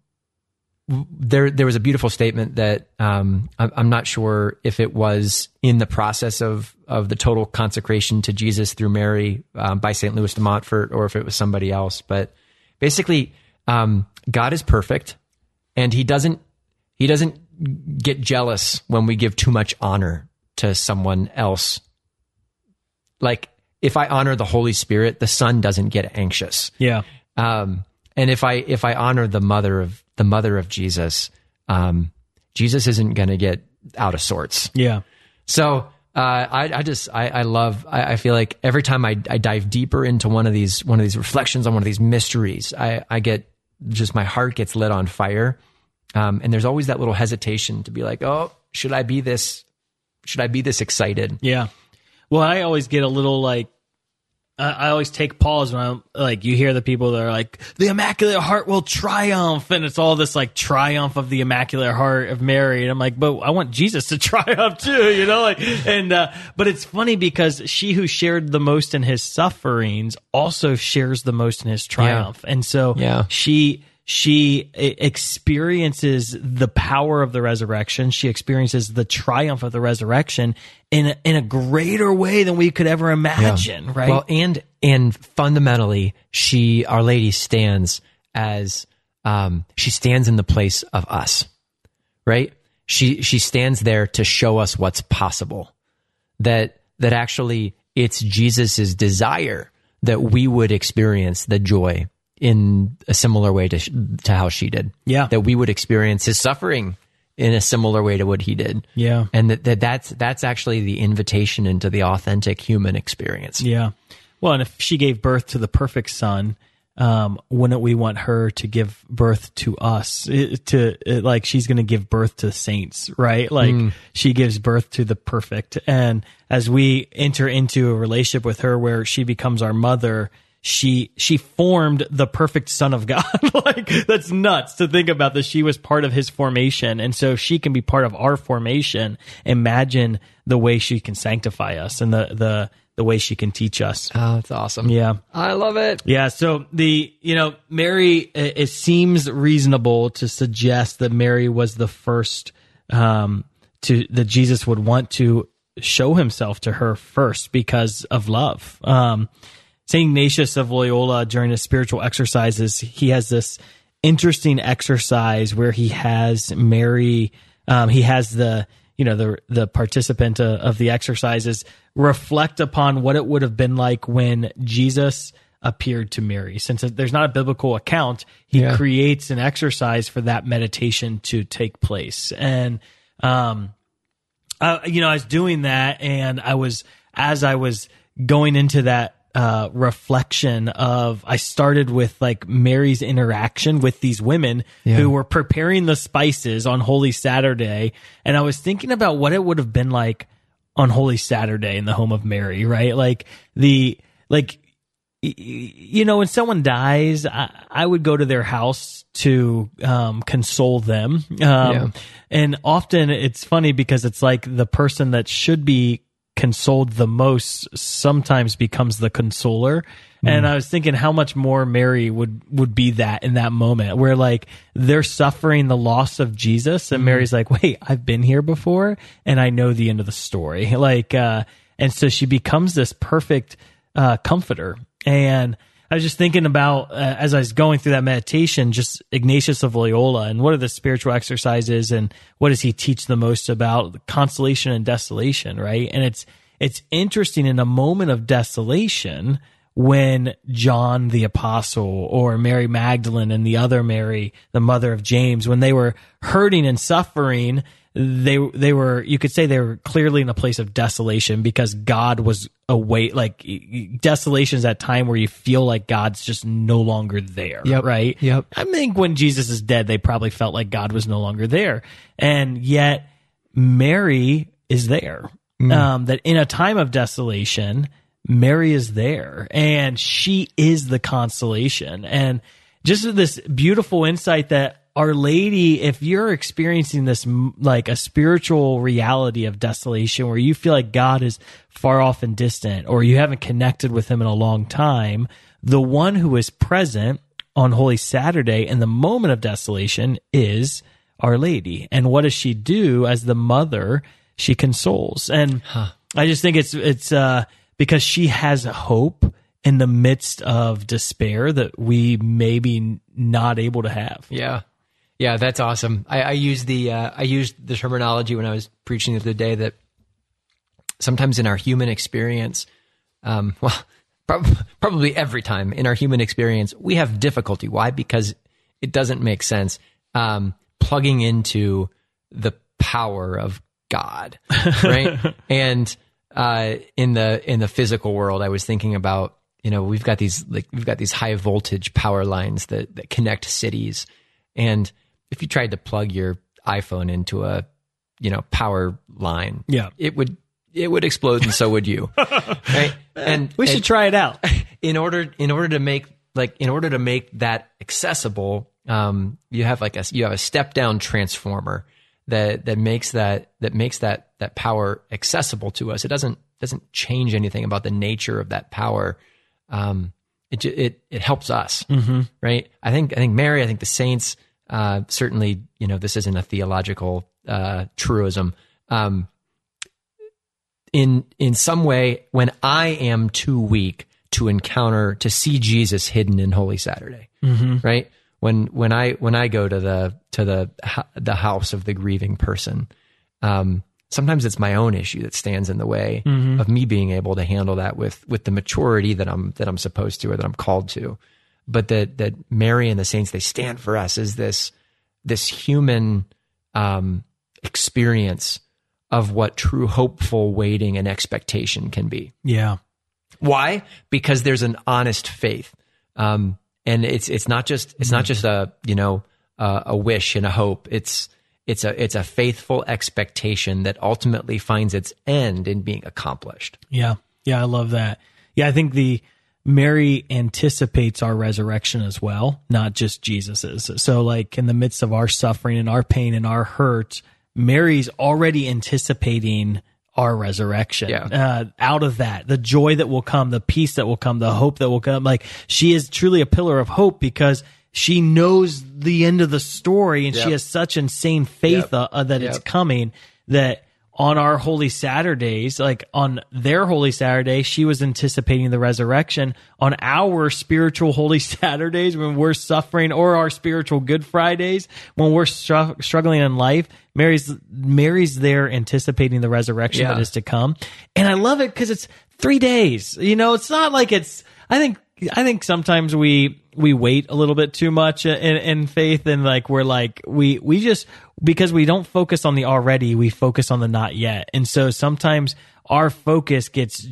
Speaker 1: there there was a beautiful statement that um, I'm, not sure if it was in the process of of the total consecration to Jesus through Mary um, by Saint Louis de Montfort, or if it was somebody else. But basically, um, God is perfect, and He doesn't He doesn't get jealous when we give too much honor to someone else like if I honor the Holy Spirit, the Son doesn't get anxious.
Speaker 2: Yeah.
Speaker 1: Um, and if I if I honor the mother of the mother of Jesus, um, Jesus isn't going to get out of sorts.
Speaker 2: Yeah.
Speaker 1: So uh, I, I just I, I love I, I feel like every time I, I dive deeper into one of these one of these reflections on one of these mysteries, I, I get just my heart gets lit on fire, um, and there's always that little hesitation to be like, oh, should I be this? Should I be this excited?
Speaker 2: Yeah. Well, I always get a little like, I I always take pause when I'm like, you hear the people that are like, the Immaculate Heart will triumph. And it's all this like triumph of the Immaculate Heart of Mary. And I'm like, but I want Jesus to triumph too, you know? Like, and, uh, but it's funny because she who shared the most in his sufferings also shares the most in his triumph. And so
Speaker 1: Yeah.
Speaker 2: she, she experiences the power of the resurrection. She experiences the triumph of the resurrection in a, in a greater way than we could ever imagine, right?
Speaker 1: Well, and and fundamentally, she, Our Lady, stands as um, she stands in the place of us, right? She she stands there to show us what's possible. That that actually it's Jesus's desire that we would experience the joy in a similar way to to how she did.
Speaker 2: Yeah.
Speaker 1: that we would experience his suffering in a similar way to what he did.
Speaker 2: Yeah.
Speaker 1: and that, that that's that's actually the invitation into the authentic human experience.
Speaker 2: yeah. Well, and if she gave birth to the perfect son, um, wouldn't we want her to give birth to us? It- to it, like she's going to give birth to saints, right? Like she gives birth to the perfect, and as we enter into a relationship with her, where she becomes our mother. She she formed the perfect son of God. like that's nuts to think about that she was part of his formation. And so if she can be part of our formation, imagine the way she can sanctify us and the the the way she can teach us.
Speaker 1: Oh, that's awesome.
Speaker 2: Yeah.
Speaker 1: I love it.
Speaker 2: Yeah, so the you know Mary, it, it seems reasonable to suggest that Mary was the first um, to that Jesus would want to show himself to her first because of love. Um, St. Ignatius of Loyola during his spiritual exercises, he has this interesting exercise where he has Mary, um, he has the, you know, the, the participant uh, of the exercises reflect upon what it would have been like when Jesus appeared to Mary. Since there's not a biblical account, he
Speaker 1: Yeah.
Speaker 2: creates an exercise for that meditation to take place. And, um, uh, you know, I was doing that, and I was as I was going into that uh, reflection of, I started with like Mary's interaction with these women who were preparing the spices on Holy Saturday, and I was thinking about what it would have been like on Holy Saturday in the home of Mary, right? Like the like you know, when someone dies, I, I would go to their house to um, console them. Um,
Speaker 1: Yeah.
Speaker 2: And often it's funny because it's like the person that should be consoled the most sometimes becomes the consoler. And I was thinking how much more Mary would would be that in that moment where like they're suffering the loss of Jesus and Mary's like, "Wait, I've been here before and I know the end of the story." Like uh and so she becomes this perfect uh comforter. And I was just thinking about uh, as I was going through that meditation, just Ignatius of Loyola and what are the spiritual exercises and what does he teach the most about consolation and desolation, right? And it's it's interesting in a moment of desolation when John the apostle or Mary Magdalene and the other Mary, the mother of James, when they were hurting and suffering, they they were you could say they were clearly in a place of desolation because God was away like desolation is that time where you feel like God's just no longer there
Speaker 1: Yep.
Speaker 2: right?
Speaker 1: Yep.
Speaker 2: I think when Jesus is dead they probably felt like God was no longer there. And yet Mary is there. Um that in a time of desolation Mary is there and she is the consolation. And just this beautiful insight that our lady if you're experiencing this like a spiritual reality of desolation where you feel like god is far off and distant or you haven't connected with him in a long time the one who is present on holy saturday in the moment of desolation is our lady. And what does she do as the mother she consoles? And i just think it's it's uh because she has hope in the midst of despair that we may be not able to have.
Speaker 1: Yeah. Yeah, that's awesome. I, I used the uh, I used the terminology when I was preaching the other day that sometimes in our human experience, um, well, prob- probably every time in our human experience, we have difficulty. Why? Because it doesn't make sense um, plugging into the power of God, right? and uh, in the in the physical world, I was thinking about you know we've got these like we've got these high voltage power lines that that connect cities, and if you tried to plug your iPhone into a you know power line,
Speaker 2: Yeah.
Speaker 1: it would it would explode, and so would you, right? And
Speaker 2: we should
Speaker 1: and-
Speaker 2: try it out.
Speaker 1: in order in order to make like in order to make that accessible um you have like a you have a step down transformer that that makes that that makes that that power accessible to us. It doesn't doesn't change anything about the nature of that power. Um it it it helps us. Right? I think i think mary i think the saints uh certainly you know this isn't a theological uh truism um in in some way when I am too weak to encounter to see Jesus hidden in Holy Saturday, right? When when I when I go to the to the the house of the grieving person, um, sometimes it's my own issue that stands in the way of me being able to handle that with with the maturity that I'm that I'm supposed to or that I'm called to. But that that Mary and the saints they stand for us is this this human um, experience of what true hopeful waiting and expectation can be.
Speaker 2: yeah
Speaker 1: Why? Because there's an honest faith, um, and it's it's not just it's not just a you know a, a wish and a hope. It's it's a it's a faithful expectation that ultimately finds its end in being accomplished.
Speaker 2: Yeah. Yeah, I love that. Yeah, I think the Mary anticipates our resurrection as well, not just Jesus's. So like in the midst of our suffering and our pain and our hurt, Mary's already anticipating our resurrection.
Speaker 1: Yeah.
Speaker 2: Uh, out of that, the joy that will come, the peace that will come, the hope that will come. Like she is truly a pillar of hope because she knows the end of the story and she has such insane faith
Speaker 1: Yep.
Speaker 2: uh, that it's coming that on our holy Saturdays, like on their holy Saturday, she was anticipating the resurrection. On our spiritual holy Saturdays, when we're suffering, or our spiritual Good Fridays, when we're stru- struggling in life, Mary's Mary's there anticipating the resurrection
Speaker 1: Yeah.
Speaker 2: that is to come. And I love it because it's three days. You know, it's not like it's. I think I think sometimes we we wait a little bit too much in, in faith and like we're like we we just because we don't focus on the already we focus on the not yet. And so sometimes our focus gets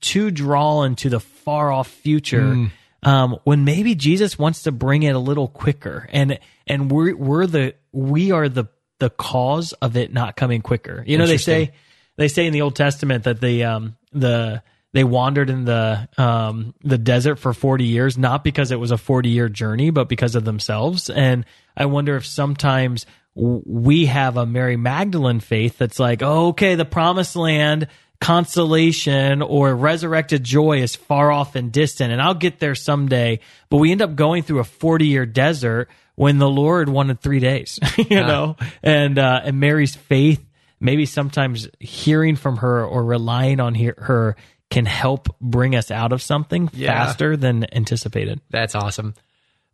Speaker 2: too drawn to the far off future um, when maybe Jesus wants to bring it a little quicker. And and we're we're the we are the the cause of it not coming quicker. You know they say they say in the Old Testament that the um the they wandered in the um the desert for 40 years not because it was a 40 year journey but because of themselves. And I wonder if sometimes we have a Mary Magdalene faith that's like oh, okay the promised land consolation or resurrected joy is far off and distant and I'll get there someday. But we end up going through a 40 year desert when the Lord wanted 3 days you know? And uh and Mary's faith maybe sometimes hearing from her or relying on he- her can help bring us out of something
Speaker 1: Yeah.
Speaker 2: faster than anticipated.
Speaker 1: That's awesome.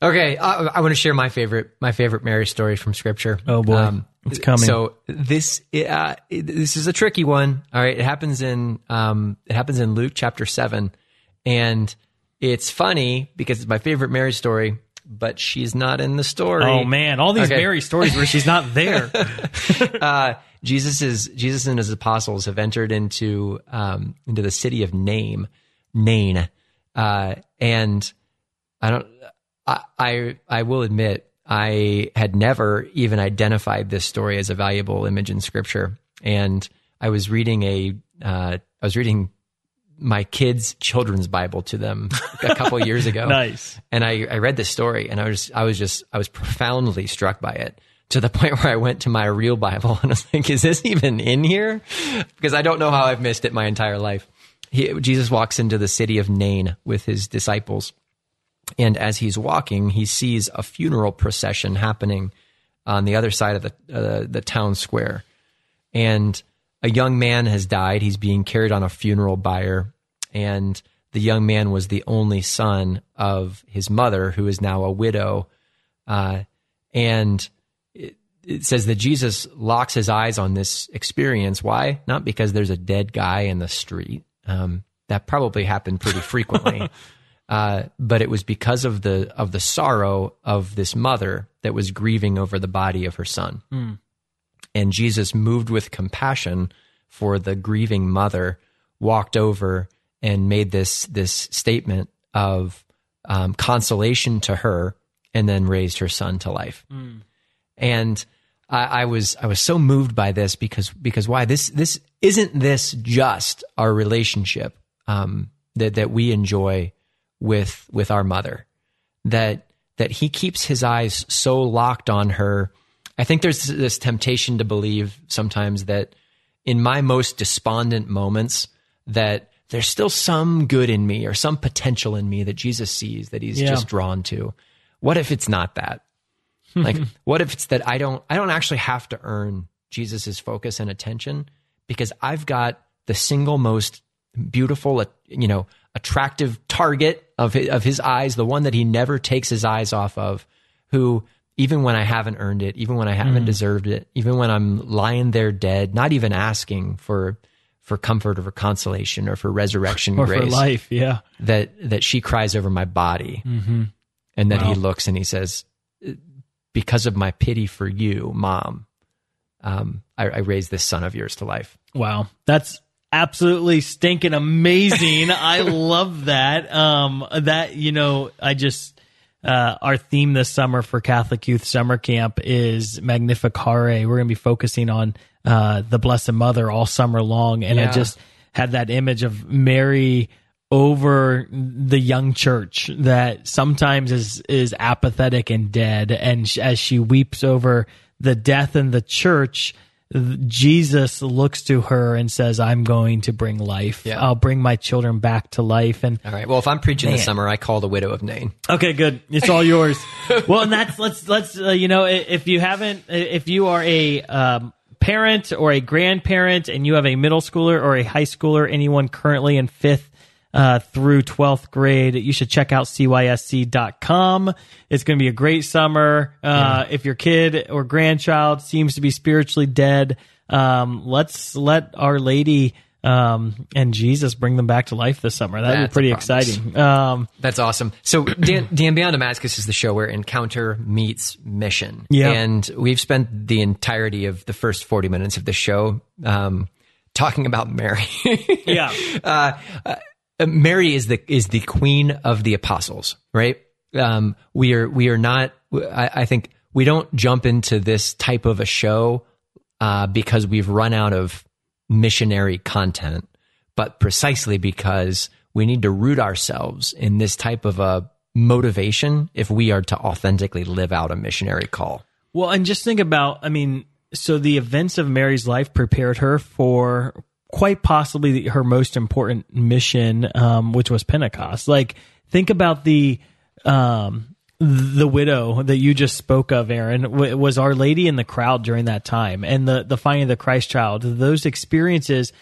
Speaker 1: Okay, I, I want to share my favorite my favorite Mary story from Scripture.
Speaker 2: Oh, boy. It's coming.
Speaker 1: So this uh, this is a tricky one. All right, it happens in um, it happens in Luke chapter seven, and it's funny because it's my favorite Mary story, but she's not in the story.
Speaker 2: Oh man, all these
Speaker 1: Okay.
Speaker 2: Mary stories where she's not there.
Speaker 1: uh, Jesus is Jesus and his apostles have entered into um, into the city of Name, Nain, uh, and I don't. I, I I will admit I had never even identified this story as a valuable image in Scripture, and I was reading a uh, I was reading my kids' children's Bible to them a couple years ago.
Speaker 2: Nice.
Speaker 1: And I, I read this story and I was I was just I was profoundly struck by it to the point where I went to my real Bible and I was like, is this even in here? Because I don't know how I've missed it my entire life. He, Jesus walks into the city of Nain with his disciples. And as he's walking, he sees a funeral procession happening on the other side of the uh, the town square. And a young man has died. He's being carried on a funeral bier. And the young man was the only son of his mother, who is now a widow. Uh, and it, it says that Jesus locks his eyes on this experience. Why? Not because there's a dead guy in the street. Um, that probably happened pretty frequently. uh, but it was because of the of the sorrow of this mother that was grieving over the body of her son. And Jesus, moved with compassion for the grieving mother, walked over and made this this statement of um, consolation to her, and then raised her son to life. And I, I was I was so moved by this because because why this this isn't this just our relationship um, that that we enjoy with with our mother that that he keeps his eyes so locked on her. I think there's this temptation to believe sometimes that in my most despondent moments that there's still some good in me or some potential in me that Jesus sees that he's
Speaker 2: Yeah.
Speaker 1: just drawn to. What if it's not that? Like what if it's that I don't I don't actually have to earn Jesus's focus and attention because I've got the single most beautiful, uh, you know, attractive target of his, of his eyes, the one that he never takes his eyes off of, who even when I haven't earned it, even when I haven't deserved it, even when I'm lying there dead, not even asking for for comfort or for consolation or for resurrection
Speaker 2: or
Speaker 1: grace,
Speaker 2: for life, yeah.
Speaker 1: that that she cries over my body, and then he looks and he says, "Because of my pity for you, mom, um, I, I raised this son of yours to life."
Speaker 2: Wow. That's absolutely stinking amazing. I love that. Um, that, you know, I just, uh, our theme this summer for Catholic Youth Summer Camp is Magnificare. We're going to be focusing on, uh, the Blessed Mother all summer long. And I just had that image of Mary over the young church that sometimes is is apathetic and dead and sh- as she weeps over the death in the church Jesus looks to her and says, "I'm going to bring life.
Speaker 1: Yeah.
Speaker 2: I'll bring my children back to life." And
Speaker 1: All right. Well, if I'm preaching this summer, I call the widow of Nain.
Speaker 2: Okay, good. It's all yours. well, and that's let's let's uh, you know if you haven't if you are a um, parent or a grandparent and you have a middle schooler or a high schooler, anyone currently in fifth uh, through twelfth grade, you should check out cysc.com. It's going to be a great summer. Uh, If your kid or grandchild seems to be spiritually dead, um, let's let Our Lady. Um, and Jesus bring them back to life this summer. That'd
Speaker 1: That's
Speaker 2: be pretty exciting. Um,
Speaker 1: That's awesome. So, Dan, Dan Beyond Damascus is the show where encounter meets mission.
Speaker 2: Yeah.
Speaker 1: And we've spent the entirety of the first 40 minutes of the show um, talking about Mary.
Speaker 2: yeah.
Speaker 1: uh, Mary is the is the queen of the apostles, right? Um, we are we are not. I, I think we don't jump into this type of a show uh, because we've run out of missionary content, but precisely because we need to root ourselves in this type of a motivation if we are to authentically live out a missionary call.
Speaker 2: Well, and just think about, I mean, so the events of Mary's life prepared her for quite possibly her most important mission, um, which was Pentecost. Like, think about the, um, the widow that you just spoke of, Aaron, w- was Our Lady in the crowd during that time, and the the finding of the Christ child. Those experiences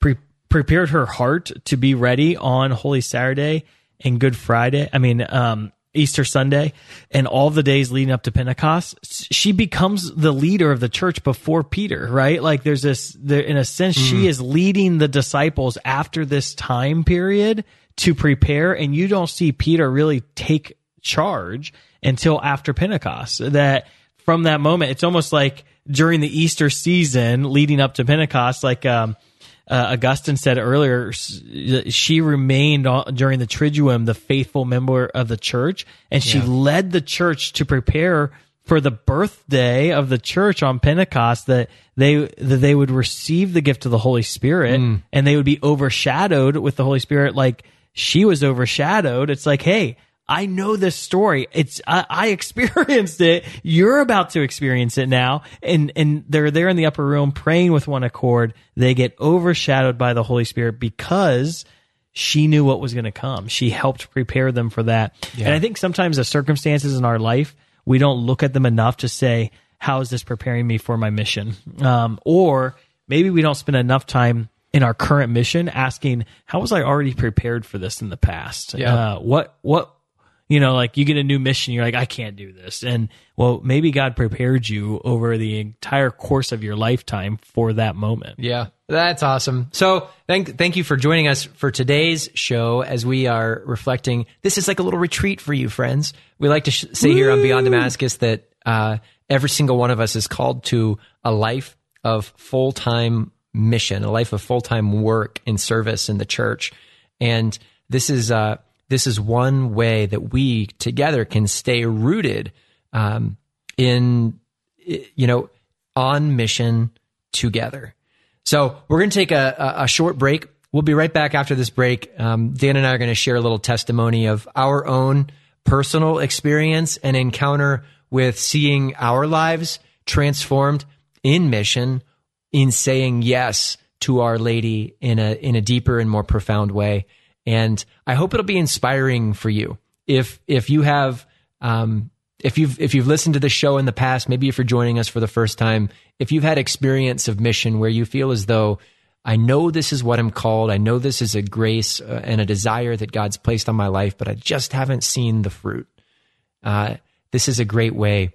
Speaker 2: pre- prepared her heart to be ready on Holy Saturday and Good Friday. I mean, um, Easter Sunday and all the days leading up to Pentecost. She becomes the leader of the church before Peter, right? Like there's this, there, in a sense, she is leading the disciples after this time period to prepare. And you don't see Peter really take charge until after Pentecost. That from that moment, it's almost like during the Easter season leading up to Pentecost, like, um, uh, Augustine said earlier, she remained during the Triduum the faithful member of the church, and she led the church to prepare for the birthday of the church on Pentecost that they that they would receive the gift of the Holy Spirit and they would be overshadowed with the Holy Spirit like she was overshadowed. It's like, hey, I know this story. It's I, I experienced it. You're about to experience it now, and and they're there in the upper room praying with one accord. They get overshadowed by the Holy Spirit because she knew what was going to come. She helped prepare them for that. And I think sometimes the circumstances in our life we don't look at them enough to say, "How is this preparing me for my mission?" Um, or maybe we don't spend enough time in our current mission asking, "How was I already prepared for this in the past?
Speaker 1: Yeah.
Speaker 2: Uh, what what you know, like you get a new mission, you're like, I can't do this. And well, maybe God prepared you over the entire course of your lifetime for that moment.
Speaker 1: Yeah, that's awesome. So thank thank you for joining us for today's show as we are reflecting. This is like a little retreat for you, friends. We like to sh- say here on Beyond Damascus that uh, every single one of us is called to a life of full time mission, a life of full time work and service in the church, and this is uh, this is one way that we together can stay rooted um, in you know on mission together. So we're going to take a, a, short break. We'll be right back after this break. Um, Dan and I are going to share a little testimony of our own personal experience and encounter with seeing our lives transformed in mission, in saying yes to Our Lady in a in a deeper and more profound way. And I hope it'll be inspiring for you. If if you have um, if you've if you've listened to the show in the past, maybe if you're joining us for the first time, if you've had experience of mission where you feel as though I know this is what I'm called, I know this is a grace uh, and a desire that God's placed on my life, but I just haven't seen the fruit. Uh, this is a great way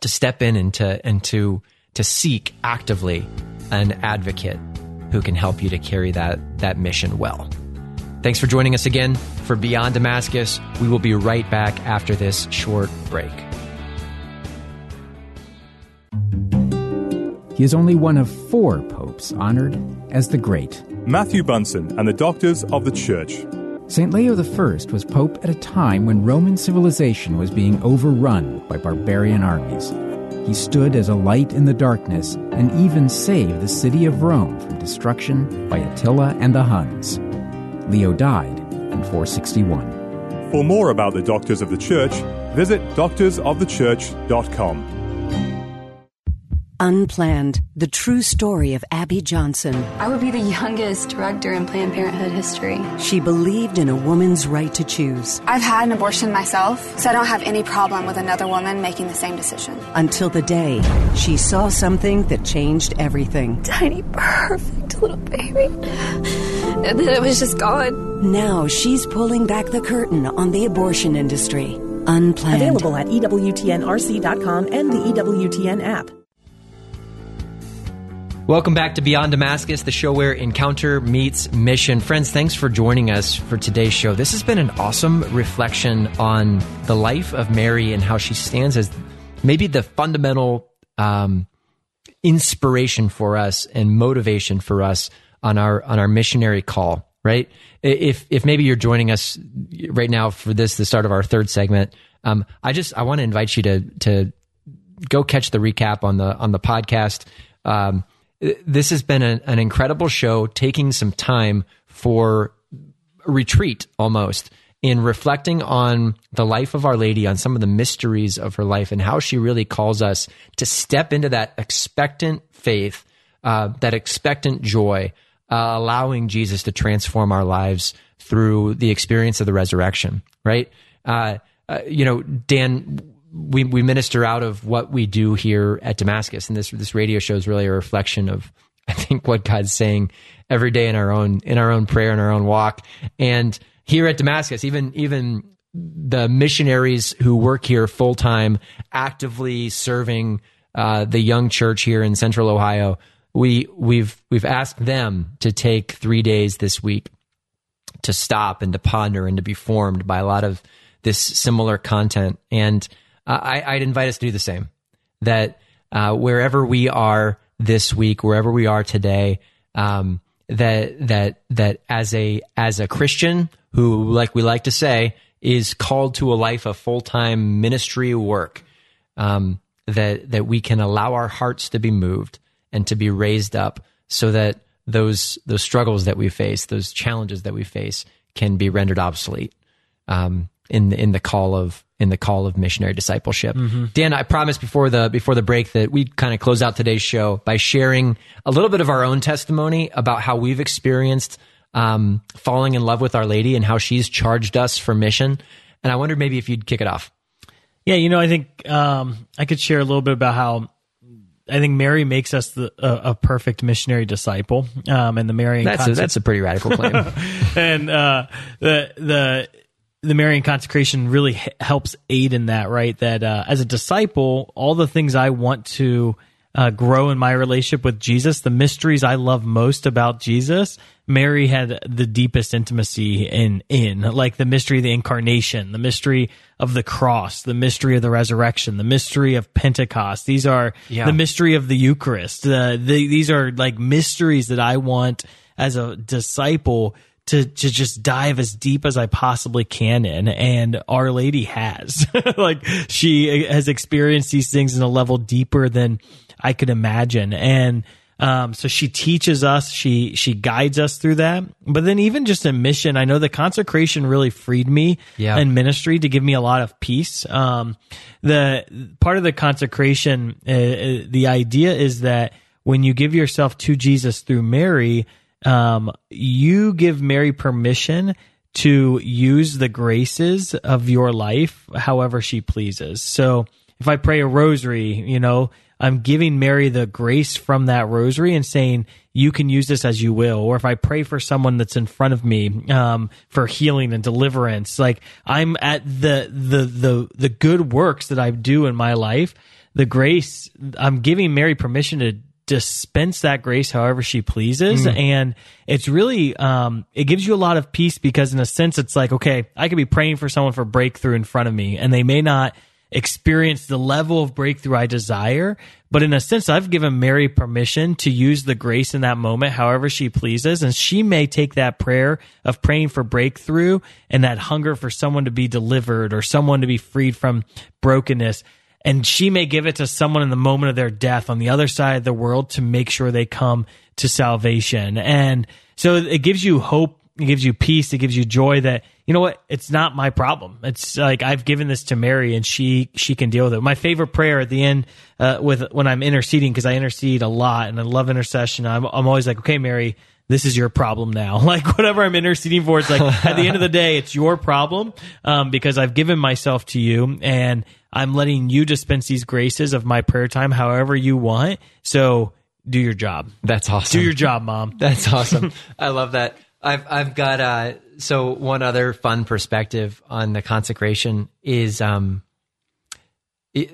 Speaker 1: to step in and to and to to seek actively an advocate who can help you to carry that that mission well. Thanks for joining us again for Beyond Damascus. We will be right back after this short break.
Speaker 9: He is only one of four popes honored as the Great.
Speaker 10: Matthew Bunson and the Doctors of the Church.
Speaker 9: St. Leo I was pope at a time when Roman civilization was being overrun by barbarian armies. He stood as a light in the darkness and even saved the city of Rome from destruction by Attila and the Huns. Leo died in 461.
Speaker 10: For more about the Doctors of the Church, visit doctorsofthechurch.com.
Speaker 11: Unplanned, the true story of Abby Johnson.
Speaker 12: I would be the youngest director in Planned Parenthood history.
Speaker 11: She believed in a woman's right to choose.
Speaker 12: I've had an abortion myself, so I don't have any problem with another woman making the same decision.
Speaker 11: Until the day she saw something that changed everything.
Speaker 12: Tiny, perfect little baby. And then it was just gone.
Speaker 11: Now she's pulling back the curtain on the abortion industry. Unplanned.
Speaker 13: Available at EWTNRC.com and the EWTN app.
Speaker 1: Welcome back to Beyond Damascus, the show where encounter meets mission. Friends, thanks for joining us for today's show. This has been an awesome reflection on the life of Mary and how she stands as maybe the fundamental um, inspiration for us and motivation for us on our on our missionary call. Right? If if maybe you're joining us right now for this, the start of our third segment, um, I just I want to invite you to to go catch the recap on the on the podcast. Um, this has been a, an incredible show, taking some time for retreat almost in reflecting on the life of Our Lady, on some of the mysteries of her life, and how she really calls us to step into that expectant faith, uh, that expectant joy, uh, allowing Jesus to transform our lives through the experience of the resurrection, right? Uh, uh you know, Dan, we we minister out of what we do here at Damascus, and this this radio show is really a reflection of I think what God's saying every day in our own in our own prayer and our own walk. And here at Damascus, even even the missionaries who work here full time, actively serving uh, the young church here in Central Ohio, we we've we've asked them to take three days this week to stop and to ponder and to be formed by a lot of this similar content and I, would invite us to do the same. That uh, wherever we are this week, wherever we are today, um, that that that as a as a Christian who, like we like to say, is called to a life of full time ministry work, um, that that we can allow our hearts to be moved and to be raised up, so that those those struggles that we face, those challenges that we face, can be rendered obsolete um, in the, in the call of in the call of missionary discipleship. Mm-hmm. Dan, I promised before the before the break that we'd kind of close out today's show by sharing a little bit of our own testimony about how we've experienced um, falling in love with Our Lady and how she's charged us for mission. And I wondered maybe if you'd kick it off.
Speaker 2: Yeah, you know, I think um, I could share a little bit about how I think Mary makes us the, a, a perfect missionary disciple, um, and the Marian.
Speaker 1: That's a, that's a pretty radical claim.
Speaker 2: and uh, the the the Marian consecration really h- helps aid in that, right? That uh, as a disciple, all the things I want to uh, grow in my relationship with Jesus, the mysteries I love most about Jesus, Mary had the deepest intimacy in in like the mystery of the incarnation, the mystery of the cross, the mystery of the resurrection, the mystery of Pentecost. These are yeah. the mystery of the Eucharist. Uh, the, these are like mysteries that I want as a disciple to to just dive as deep as I possibly can in, and Our Lady has. like she has experienced these things in a level deeper than I could imagine, and um, so she teaches us, she she guides us through that. But then even just in mission, I know the consecration really freed me yeah. in ministry to give me a lot of peace. Um, the part of the consecration, uh, uh the idea is that when you give yourself to Jesus through Mary um, you give Mary permission to use the graces of your life however she pleases. So if I pray a rosary, you know, I'm giving Mary the grace from that rosary and saying, you can use this as you will. Or if I pray for someone that's in front of me, um, for healing and deliverance, like I'm at the, the, the, the good works that I do in my life, the grace, I'm giving Mary permission to dispense that grace however she pleases mm. and it's really um, it gives you a lot of peace because in a sense it's like okay i could be praying for someone for breakthrough in front of me and they may not experience the level of breakthrough i desire but in a sense i've given mary permission to use the grace in that moment however she pleases and she may take that prayer of praying for breakthrough and that hunger for someone to be delivered or someone to be freed from brokenness and she may give it to someone in the moment of their death on the other side of the world to make sure they come to salvation. And so it gives you hope it gives you peace, it gives you joy that you know what, it's not my problem. It's like I've given this to Mary and she she can deal with it. My favorite prayer at the end uh, with when I'm interceding because I intercede a lot and I love intercession. I'm I'm always like, okay, Mary, this is your problem now. Like whatever I'm interceding for, it's like at the end of the day, it's your problem um, because I've given myself to you and I'm letting you dispense these graces of my prayer time however you want. So do your job.
Speaker 1: That's awesome.
Speaker 2: Do your job, mom.
Speaker 1: That's awesome. I love that. I've I've got uh so one other fun perspective on the consecration is um it,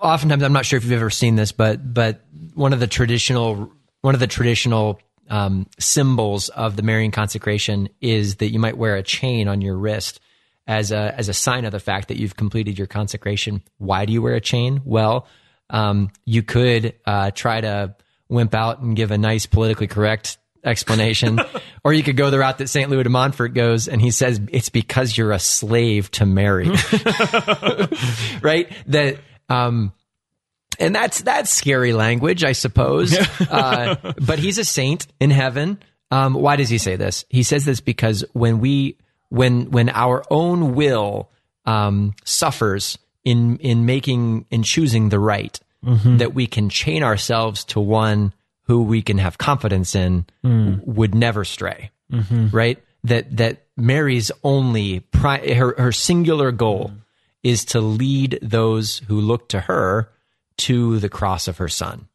Speaker 1: oftentimes I'm not sure if you've ever seen this but but one of the traditional one of the traditional um, symbols of the Marian consecration is that you might wear a chain on your wrist as a as a sign of the fact that you've completed your consecration. Why do you wear a chain? Well, um, you could uh, try to wimp out and give a nice politically correct explanation, or you could go the route that St. Louis de Montfort goes, and he says it's because you're a slave to Mary, right? That um, and that's that's scary language, I suppose. uh, but he's a saint in heaven. Um, why does he say this? He says this because when we when when our own will um, suffers in in making in choosing the right,
Speaker 2: Mhm.
Speaker 1: that we can chain ourselves to one who we can have confidence in
Speaker 2: Mm.
Speaker 1: would never stray
Speaker 2: Mhm.
Speaker 1: right? That that Mary's only pri- her her singular goal is to lead those who look to her to the cross of her son,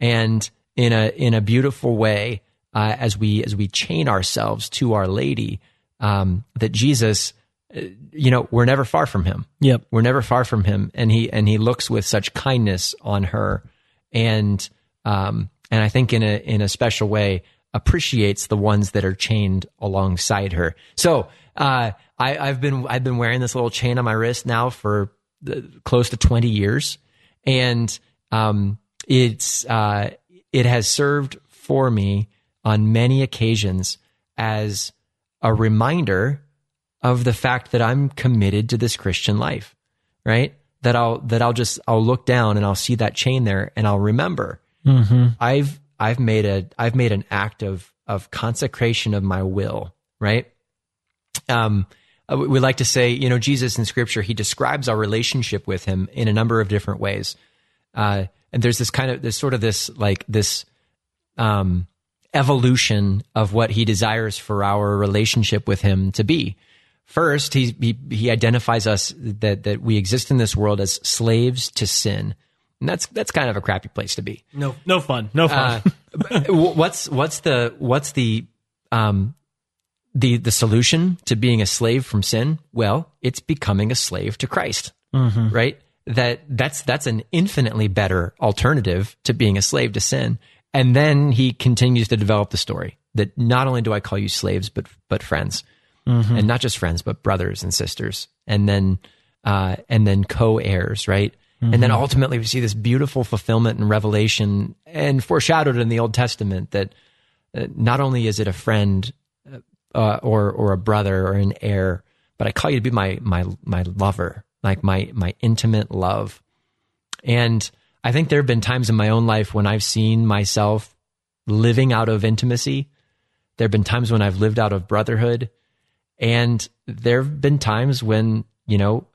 Speaker 1: and in a in a beautiful way, uh, as we as we chain ourselves to Our Lady, um, that Jesus, uh, you know, we're never far from Him.
Speaker 2: Yep.
Speaker 1: we're never far from Him, and He and He looks with such kindness on her, and um, and I think in a in a special way appreciates the ones that are chained alongside her. So uh, I, I've been I've been wearing this little chain on my wrist now for the, close to twenty years, and um, it's uh, it has served for me on many occasions as a reminder of the fact that I'm committed to this Christian life, right? That I'll that I'll just I'll look down and I'll see that chain there and I'll remember
Speaker 2: Mm-hmm.
Speaker 1: I've I've made a I've made an act of of consecration of my will, right? Um, uh, we we like to say, you know, Jesus in Scripture, he describes our relationship with him in a number of different ways, uh, and there's this kind of there's sort of this like this um, evolution of what he desires for our relationship with him to be. First, he, he he identifies us that that we exist in this world as slaves to sin, and that's that's kind of a crappy place to be.
Speaker 2: No, no fun. No fun.
Speaker 1: Uh, what's what's the what's the um the the solution to being a slave from sin? Well, it's becoming a slave to Christ.
Speaker 2: Mhm.
Speaker 1: Right? That that's that's an infinitely better alternative to being a slave to sin. And then he continues to develop the story that not only do I call you slaves, but but friends,
Speaker 2: Mhm.
Speaker 1: and not just friends, but brothers and sisters, and then uh, and then co-heirs, right? And then
Speaker 2: Mhm.
Speaker 1: ultimately, we see this beautiful fulfillment and revelation, and foreshadowed in the Old Testament that uh, not only is it a friend uh, or or a brother or an heir, but I call you to be my my my lover, like my my intimate love. And I think there have been times in my own life when I've seen myself living out of intimacy. There have been times when I've lived out of brotherhood, and there have been times when you know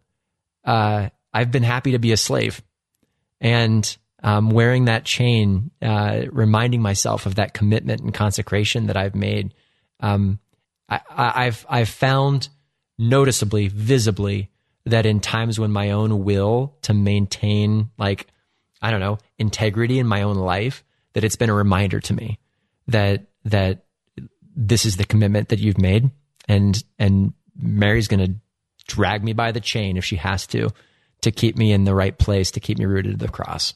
Speaker 1: uh, I've been happy to be a slave, and um, wearing that chain, uh, reminding myself of that commitment and consecration that I've made. Um, I, I've I've found noticeably, visibly, that in times when my own will to maintain, like I don't know, integrity in my own life, that it's been a reminder to me that that this is the commitment that you've made, and and Mary's going to drag me by the chain if she has to, to keep me in the right place, to keep me rooted to the cross.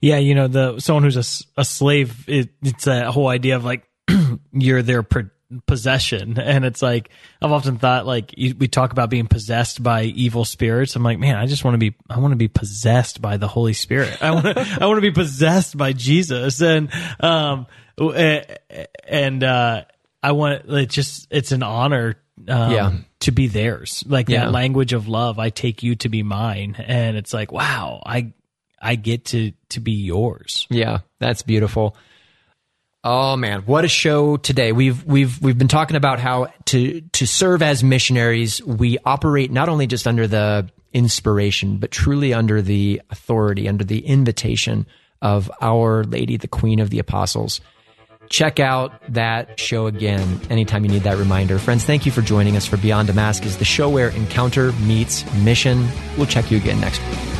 Speaker 2: Yeah, you know, the someone who's a, a slave, it, it's a whole idea of like you're their pro- possession, and it's like I've often thought like you, we talk about being possessed by evil spirits. I'm like, man, I just want to be, I want to be possessed by the Holy Spirit. I want to, I want to be possessed by Jesus, and um, and uh, I want it just, it's an honor. Um,
Speaker 1: Yeah.
Speaker 2: to be theirs like
Speaker 1: Yeah.
Speaker 2: that language of love i take you to be mine and it's like wow i I get to to be yours.
Speaker 1: Yeah, that's beautiful. Oh man, what a show today. We've we've we've been talking about how to to serve as missionaries, we operate not only just under the inspiration, but truly under the authority, under the invitation of our lady, the queen of the apostles. Check out that show again anytime you need that reminder. Friends, thank you for joining us for Beyond Damascus, the show where encounter meets mission. We'll check you again next week.